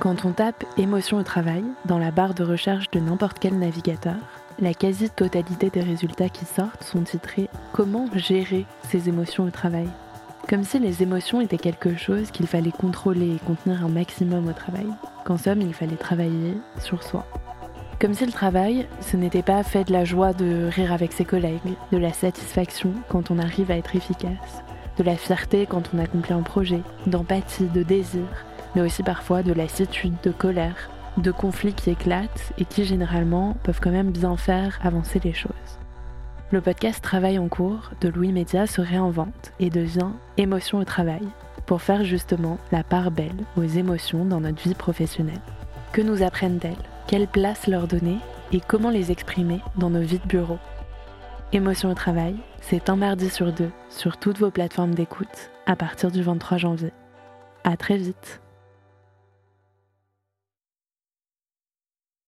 Quand on tape émotion au travail dans la barre de recherche de n'importe quel navigateur, la quasi-totalité des résultats qui sortent sont titrés Comment gérer ses émotions au travail? Comme si les émotions étaient quelque chose qu'il fallait contrôler et contenir un maximum au travail, qu'en somme il fallait travailler sur soi. Comme si le travail, ce n'était pas fait de la joie de rire avec ses collègues, de la satisfaction quand on arrive à être efficace, de la fierté quand on accomplit un projet, d'empathie, de désir, mais aussi parfois de lassitude, de colère, de conflits qui éclatent et qui généralement peuvent quand même bien faire avancer les choses. Le podcast Travail en cours de Louis Média se réinvente et devient Émotion au travail pour faire justement la part belle aux émotions dans notre vie professionnelle. Que nous apprennent-elles Quelle place leur donner? Et comment les exprimer dans nos vies de bureau? Émotion au travail, c'est un mardi sur deux sur toutes vos plateformes d'écoute à partir du 23 janvier. À très vite